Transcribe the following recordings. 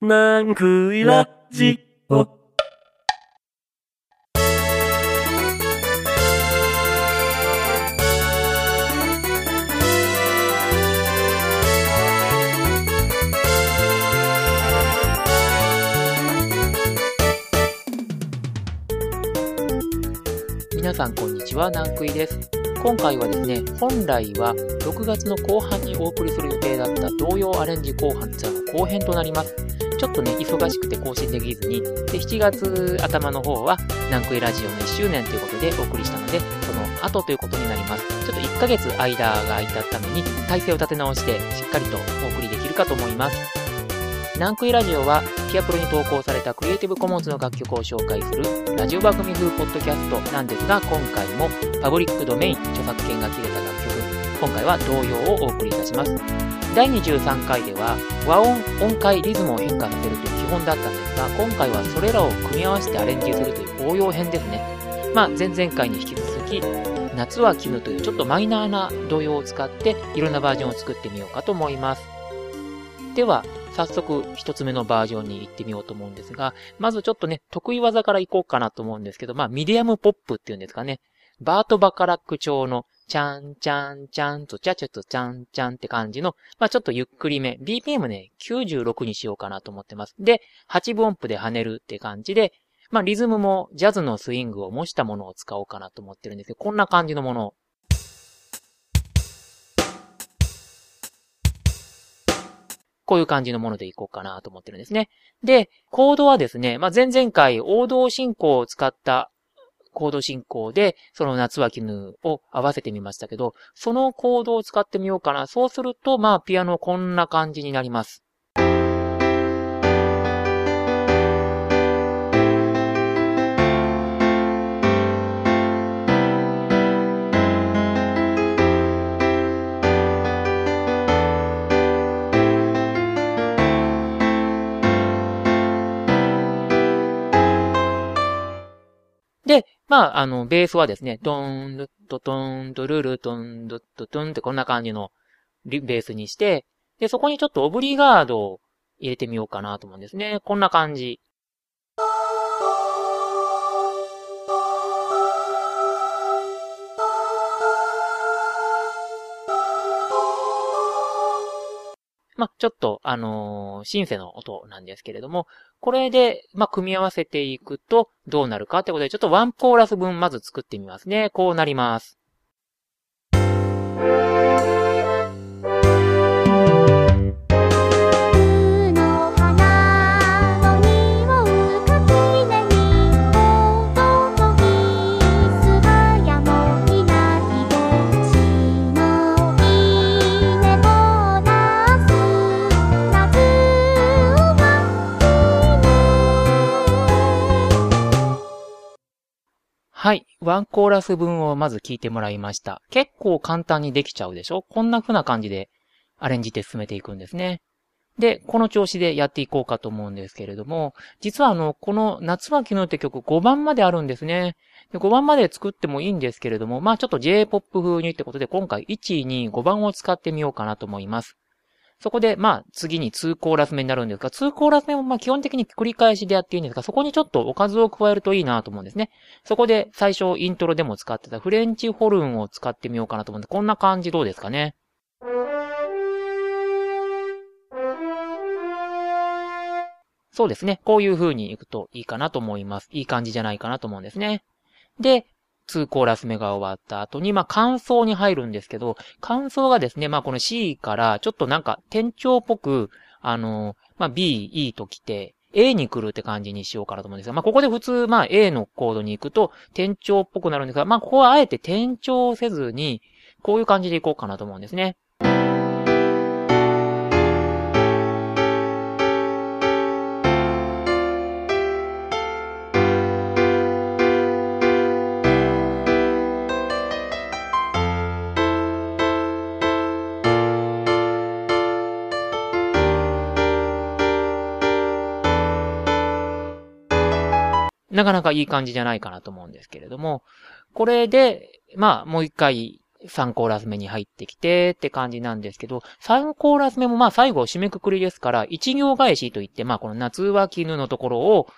なんくいラジオ。皆さんこんにちは、ナンクイです。今回はですね、本来は6月の後半にお送りする予定だった童謡アレンジ後半ツアーの後編となります。ちょっとね、忙しくて更新できずに、で、7月頭の方は、ナンクイラジオの1周年ということでお送りしたので、その後ということになります。ちょっと1ヶ月間が空いたために、体制を立て直して、しっかりとお送りできるかと思います。ナンクイラジオは、ピアプロに投稿されたクリエイティブコモンズの楽曲を紹介するラジオ番組風ポッドキャストなんですが、今回もパブリックドメイン著作権が切れた楽曲、今回は童謡をお送りいたします。第23回では和音、音階、リズムを変化させるという基本だったんですが、今回はそれらを組み合わせてアレンジするという応用編ですね。まあ、前々回に引き続き、夏は来ぬというちょっとマイナーな童謡を使っていろんなバージョンを作ってみようかと思います。では、早速一つ目のバージョンに行ってみようと思うんですが、まずちょっとね、得意技から行こうかなと思うんですけど、まあ、ミディアムポップっていうんですかね。バート・バカラック調の、チャンチャンチャンとチャチャとチャンチャンって感じの、まあ、ちょっとゆっくりめ。BPM ね、96にしようかなと思ってます。で、8分音符で跳ねるって感じで、まあ、リズムもジャズのスイングを模したものを使おうかなと思ってるんですけど、こんな感じのものをこういう感じのものでいこうかなと思ってるんですね。で、コードはですね、まあ、前々回王道進行を使ったコード進行で、その夏は絹を合わせてみましたけど、そのコードを使ってみようかな。そうすると、まあ、ピアノこんな感じになります。まあ、あの、ベースはですね、ドーン、ルットトン、ドルルトン、ドットトンってこんな感じのベースにして、で、そこにちょっとオブリガードを入れてみようかなと思うんですね。こんな感じ。まあ、ちょっと、あのーシンセの音なんですけれども、これで、まあ、組み合わせていくとどうなるかってことで、ちょっとワンコーラス分まず作ってみますね。こうなります。はい。ワンコーラス分をまず聞いてもらいました。結構簡単にできちゃうでしょ？こんな風な感じでアレンジって進めていくんですね。で、この調子でやっていこうかと思うんですけれども、実はあの、この夏は昨日って曲5番まであるんですね。で5番まで作ってもいいんですけれども、まあちょっと J-POP 風にってことで今回1、2、5番を使ってみようかなと思います。そこで、まあ、次に2コーラス目になるんですが、2コーラス目もまあ基本的に繰り返しでやっていいんですが、そこにちょっとおかずを加えるといいなと思うんですね。そこで最初イントロでも使ってたフレンチホルンを使ってみようかなと思うんで、こんな感じどうですかね。そうですね。こういう風に行くといいかなと思います。いい感じじゃないかなと思うんですね。で、2コーラス目が終わった後に、まあ、感想に入るんですけど、感想がですね、まあ、この C からちょっとなんか店長っぽく、あの、まあ、B、E と来て、A に来るって感じにしようかなと思うんですが、まあ、ここで普通、まあ、A のコードに行くと、店長っぽくなるんですが、まあ、ここはあえて転調せずに、こういう感じで行こうかなと思うんですね。なかなかいい感じじゃないかなと思うんですけれども、これで、まあ、もう一回3コーラス目に入ってきてって感じなんですけど、3コーラス目もまあ最後締めくくりですから、1行返しといって、まあこの夏は絹のところを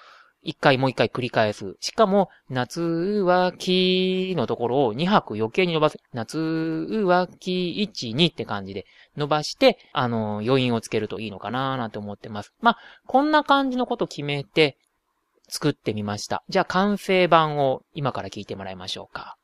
一回もう一回繰り返す。しかも、夏は木のところを2拍余計に伸ばす。夏は木1、2って感じで伸ばして、あの、余韻をつけるといいのかなーなんて思ってます。まあ、こんな感じのこと決めて作ってみました。じゃあ完成版を今から聞いてもらいましょうか。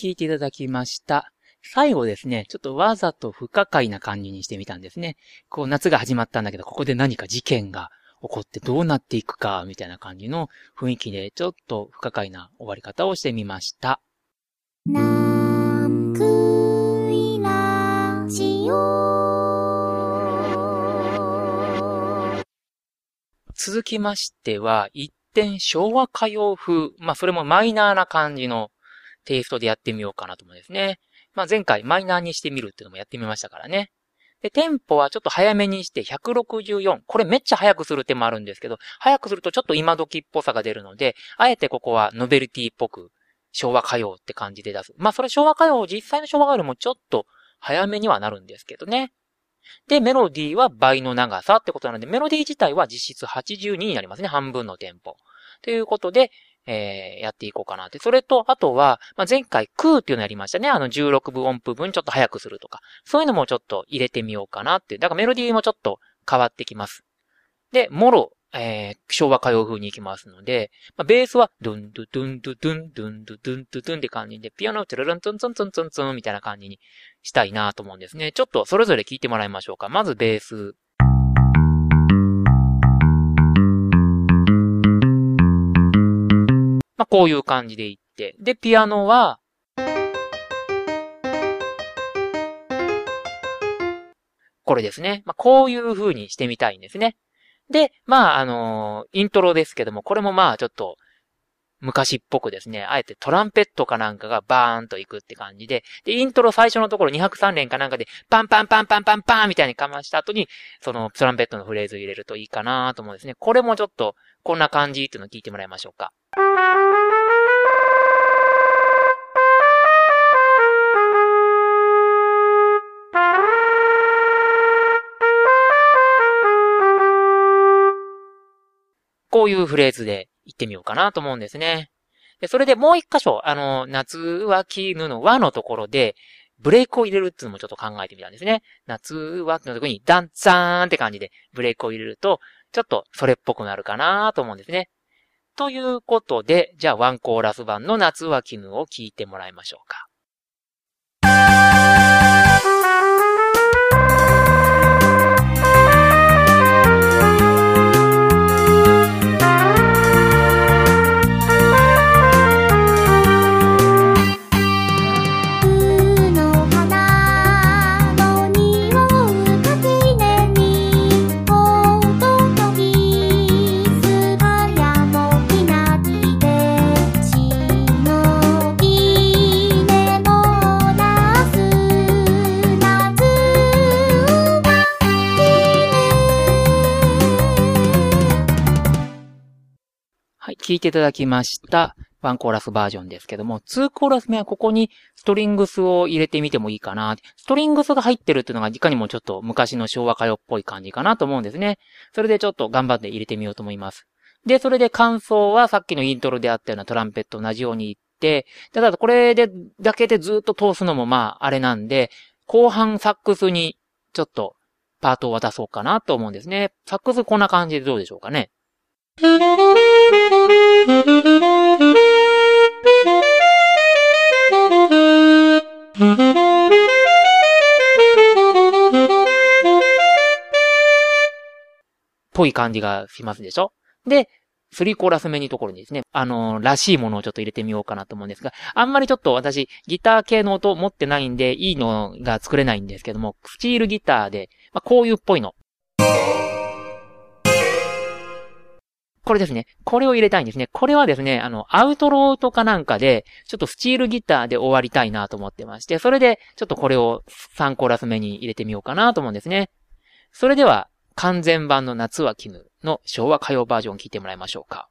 聞いていただきました。最後ですね、ちょっとわざと不可解な感じにしてみたんですね。こう夏が始まったんだけど、ここで何か事件が起こってどうなっていくか、みたいな感じの雰囲気で、ちょっと不可解な終わり方をしてみました。続きましては、一点昭和歌謡風、まあそれもマイナーな感じのテイストでやってみようかなと思うんですね。まあ、前回マイナーにしてみるっていうのもやってみましたからね。で、テンポはちょっと早めにして164。これめっちゃ早くする手もあるんですけど、早くするとちょっと今時っぽさが出るので、あえてここはノベルティっぽく昭和歌謡って感じで出す。まあそれ昭和歌謡、実際の昭和歌謡もちょっと早めにはなるんですけどね。で、メロディーは倍の長さってことなので、メロディー自体は実質82になりますね。半分のテンポ。ということで、えー、やっていこうかなって。それと、あとは、まあ、前回、空っていうのやりましたね。あの、16分音符分ちょっと早くするとか。そういうのもちょっと入れてみようかなってだからメロディーもちょっと変わってきます。で、もろ、えー、昭和歌謡風に行きますので、まあ、ベースは、ドゥンドゥドゥンドゥドゥンドゥンドゥドゥンドゥンって感じで、ピアノをトゥルルンツンツンツンツンツンみたいな感じにしたいなと思うんですね。ちょっとそれぞれ聞いてもらいましょうか。まずベース。まあ、こういう感じでいって。で、ピアノは、これですね。まあ、こういう風にしてみたいんですね。で、まあ、あのー、イントロですけども、これもまあ、ちょっと、昔っぽくですね、あえてトランペットかなんかがバーンと行くって感じで、で、イントロ最初のところ2拍3連かなんかで、パンパンパンパンパンパンみたいにかました後に、そのトランペットのフレーズ入れるといいかなと思うんですね。これもちょっと、こんな感じっていうのを聞いてもらいましょうか。こういうフレーズで言ってみようかなと思うんですね。で、それでもう一箇所、あの、夏は絹の和のところで、ブレイクを入れるっていうのもちょっと考えてみたんですね。夏はのところにダンツァーンって感じでブレイクを入れると、ちょっとそれっぽくなるかなと思うんですね。ということで、じゃあワンコーラス版の夏は絹を聞いてもらいましょうか。聴いていただきました。ワンコーラスバージョンですけども、ツーコーラス目はここにストリングスを入れてみてもいいかな。ストリングスが入ってるっていうのがいかにもちょっと昔の昭和歌謡っぽい感じかなと思うんですね。それでちょっと頑張って入れてみようと思います。で、それで感想はさっきのイントロであったようなトランペット同じように言って、ただこれで、だけでずっと通すのもまああれなんで、後半サックスにちょっとパートを渡そうかなと思うんですね。サックスこんな感じでどうでしょうかね。ぽい感じがしますでしょ？で、3コーラス目にところにですね、あのーらしいものをちょっと入れてみようかなと思うんですが、あんまりちょっと私、ギター系の音持ってないんで、いいのが作れないんですけども、スチールギターで、まあ、こういうっぽいの。これですね。これを入れたいんですね。これはですね、あの、アウトローとかなんかで、ちょっとスチールギターで終わりたいなと思ってまして、それで、ちょっとこれを3コーラス目に入れてみようかなと思うんですね。それでは、完全版の夏は絹の昭和歌謡バージョンを聞いてもらいましょうか。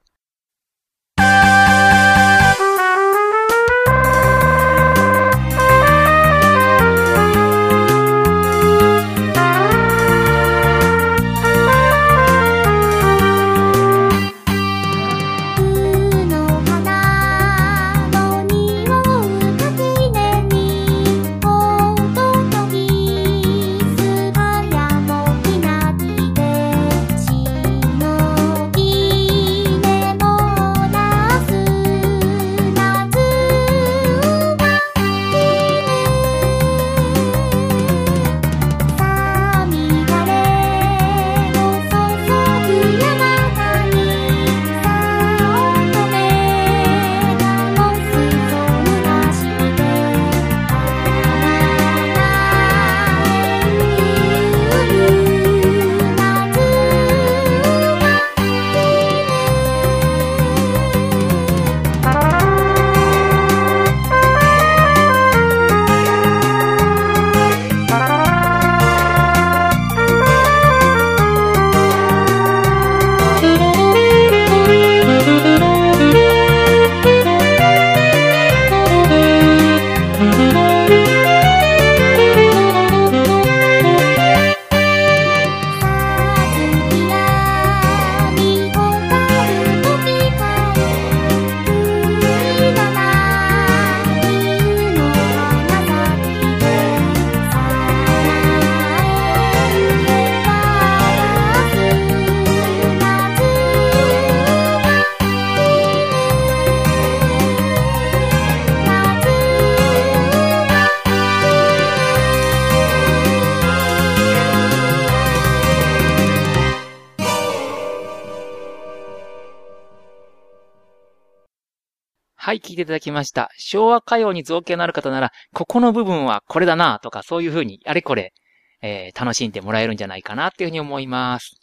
はい、聞いていただきました。昭和歌謡に造形のある方なら、ここの部分はこれだなとか、そういう風に、あれこれ、えー楽しんでもらえるんじゃないかなっていうふうに思います。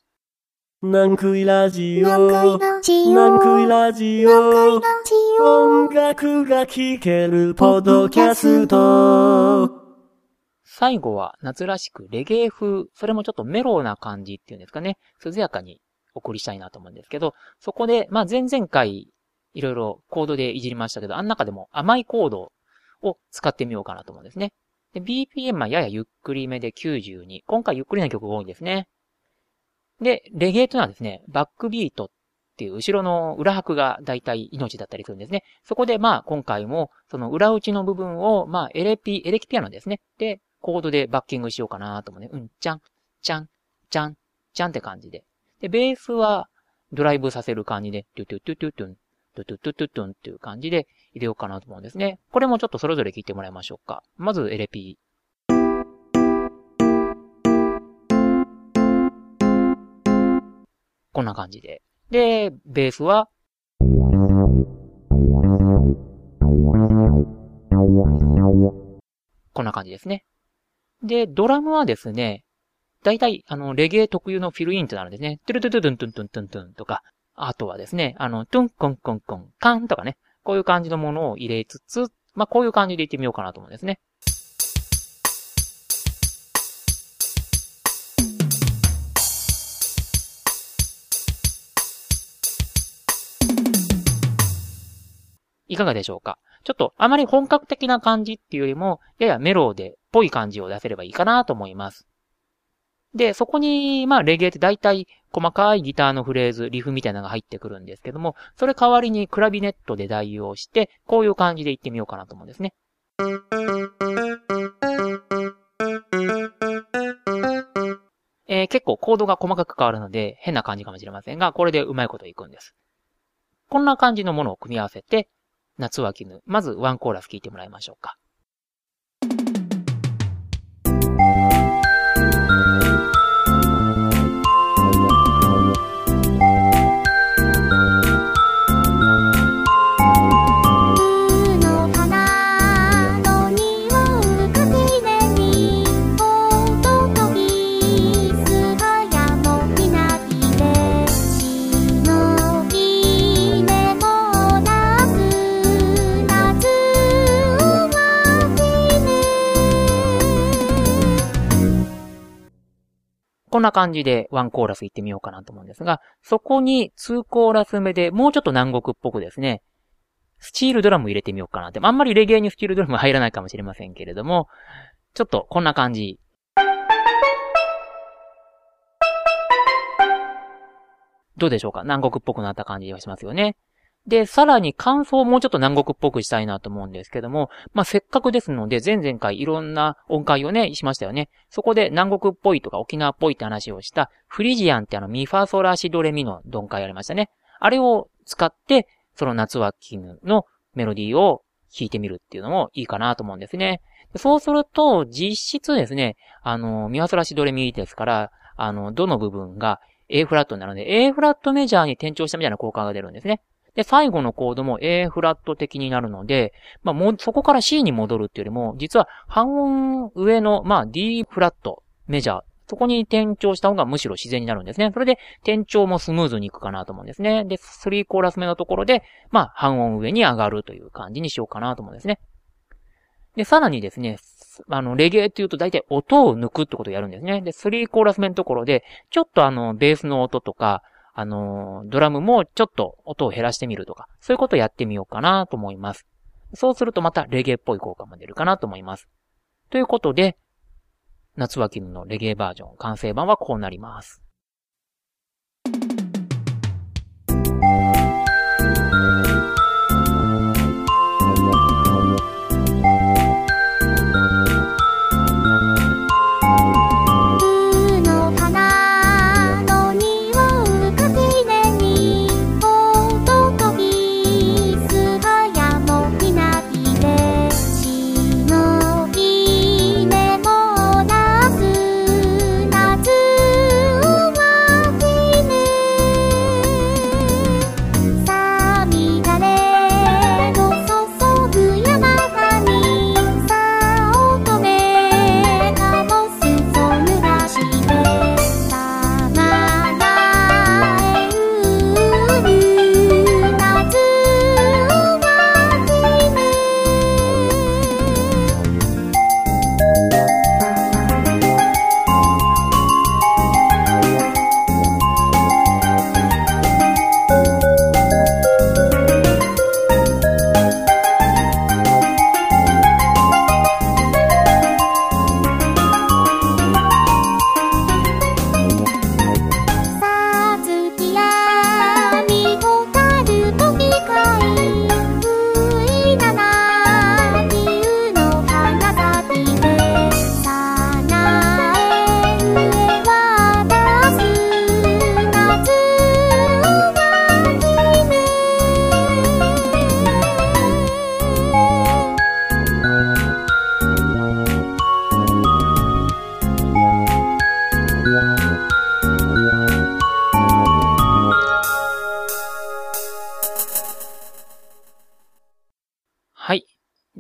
ラジオ？ラジオ？音楽が聴けるポッドキャスト。最後は夏らしくレゲエ風、それもちょっとメローな感じっていうんですかね、涼やかにお送りしたいなと思うんですけど、そこで、まあ前々回、いろいろコードでいじりましたけど、あん中でも甘いコードを使ってみようかなと思うんですね。で、BPM はややゆっくりめで92。今回ゆっくりな曲が多いんですね。で、レゲエというのはですね、バックビートっていう後ろの裏拍が大体命だったりするんですね。そこでまあ今回もその裏打ちの部分をまあエレピ、エレキピアノですね。で、コードでバッキングしようかなと思うね。うん、ちゃん、ちゃん、ちゃん、ちゃんって感じで。で、ベースはドライブさせる感じで、トゥトゥトゥトゥトゥン、トゥトゥトゥトゥトゥンっていう感じで入れようかなと思うんですね。これもちょっとそれぞれ聞いてもらいましょうか。まずエレピこんな感じで。で、ベースは、こんな感じですね。で、ドラムはですね、大体、あの、レゲエ特有のフィルインとなるんですね。トゥルトゥトゥトゥントゥントゥントゥンとか、あとはですね、あの、トゥンコンコンコン、カンとかね、こういう感じのものを入れつつ、まあ、こういう感じでいってみようかなと思うんですね。いかがでしょうか？ちょっとあまり本格的な感じっていうよりも、ややメローでぽい感じを出せればいいかなと思います。で、そこに、まあ、レゲエって大体細かいギターのフレーズ、リフみたいなのが入ってくるんですけども、それ代わりにクラビネットで代用して、こういう感じでいってみようかなと思うんですね。えー結構コードが細かく変わるので変な感じかもしれませんが、これでうまいこといくんです。こんな感じのものを組み合わせて、夏は絹。まずワンコーラス聞いてもらいましょうか。こんな感じでワンコーラス行ってみようかなと思うんですが、そこに2コーラス目でもうちょっと南国っぽくですね、スチールドラム入れてみようかなって。あんまりレゲエにスチールドラム入らないかもしれませんけれども、ちょっとこんな感じ。どうでしょうか？南国っぽくなった感じがしますよね。で、さらに感想をもうちょっと南国っぽくしたいなと思うんですけども、まあ、せっかくですので、前々回いろんな音階をね、しましたよね。そこで南国っぽいとか沖縄っぽいって話をした、フリジアンってあのミファソラシドレミの音階ありましたね。あれを使って、その夏は絹のメロディーを弾いてみるっていうのもいいかなと思うんですね。そうすると、実質ですね、あの、ミファソラシドレミですから、あの、どの部分が A フラットになるので、A フラットメジャーに転調したみたいな効果が出るんですね。で、最後のコードも A フラット的になるので、まあ、も、そこから C に戻るっていうよりも、実は半音上の、まあ、D フラットメジャー、そこに転調した方がむしろ自然になるんですね。それで、転調もスムーズにいくかなと思うんですね。で、3コーラス目のところで、まあ、半音上に上がるという感じにしようかなと思うんですね。で、さらにですね、あの、レゲエって言うと大体音を抜くってことをやるんですね。で、3コーラス目のところで、ちょっとあの、ベースの音とか、あの、ドラムもちょっと音を減らしてみるとか、そういうことをやってみようかなと思います。そうするとまたレゲエっぽい効果も出るかなと思います。ということで、夏脇のレゲエバージョン、完成版はこうなります。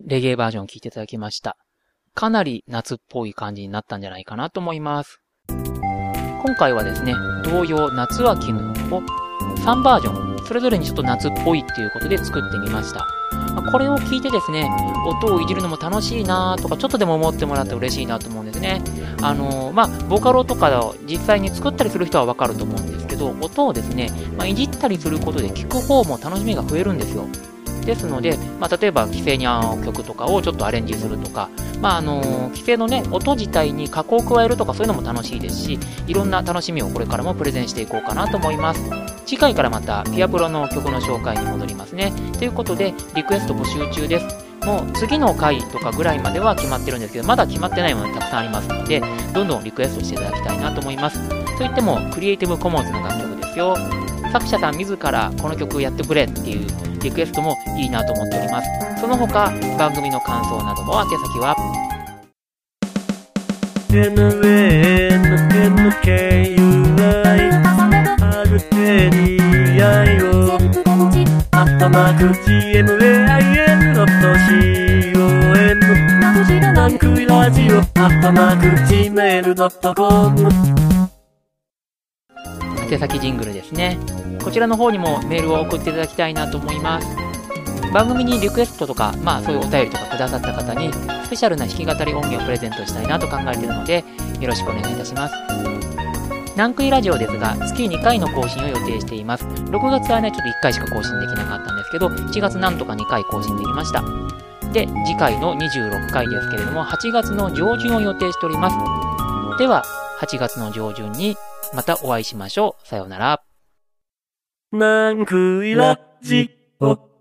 レゲエバージョン聞いていただきました。かなり夏っぽい感じになったんじゃないかなと思います。今回はですね、同様夏は絹を3バージョン、それぞれにちょっと夏っぽいっていうことで作ってみました。これを聞いてですね、音をいじるのも楽しいなとか、ちょっとでも思ってもらって嬉しいなと思うんですね。あのーまあ、ボカロとかを実際に作ったりする人はわかると思うんですけど、音をですね、まあ、いじったりすることで聞く方も楽しみが増えるんですよ。ですので、まあ、例えば、規制に合う曲とかをちょっとアレンジするとか、まあ、あの規制のね、音自体に加工を加えるとかそういうのも楽しいですし、いろんな楽しみをこれからもプレゼンしていこうかなと思います。次回からまた、ピアプロの曲の紹介に戻りますね。ということで、リクエスト募集中です。もう次の回とかぐらいまでは決まってるんですけど、まだ決まってないものたくさんありますので、どんどんリクエストしていただきたいなと思います。といっても、クリエイティブコモンズの楽曲ですよ。作者さん自らこの曲やってくれっていうリクエストもいいなと思っております。その他、番組の感想なども宛先は、ナンクイラジオアットマーク Gmail.com 宛先ジングルですね。こちらの方にもメールを送っていただきたいなと思います。番組にリクエストとか、まあそういうお便りとかくださった方に、スペシャルな弾き語り音源をプレゼントしたいなと考えているので、よろしくお願いいたします。ナンクイラジオですが、月2回の更新を予定しています。6月はね、ちょっと1回しか更新できなかったんですけど、7月なんとか2回更新できました。で、次回の26回ですけれども、8月の上旬を予定しております。では、8月の上旬にまたお会いしましょう。さようなら。なんくいラジオ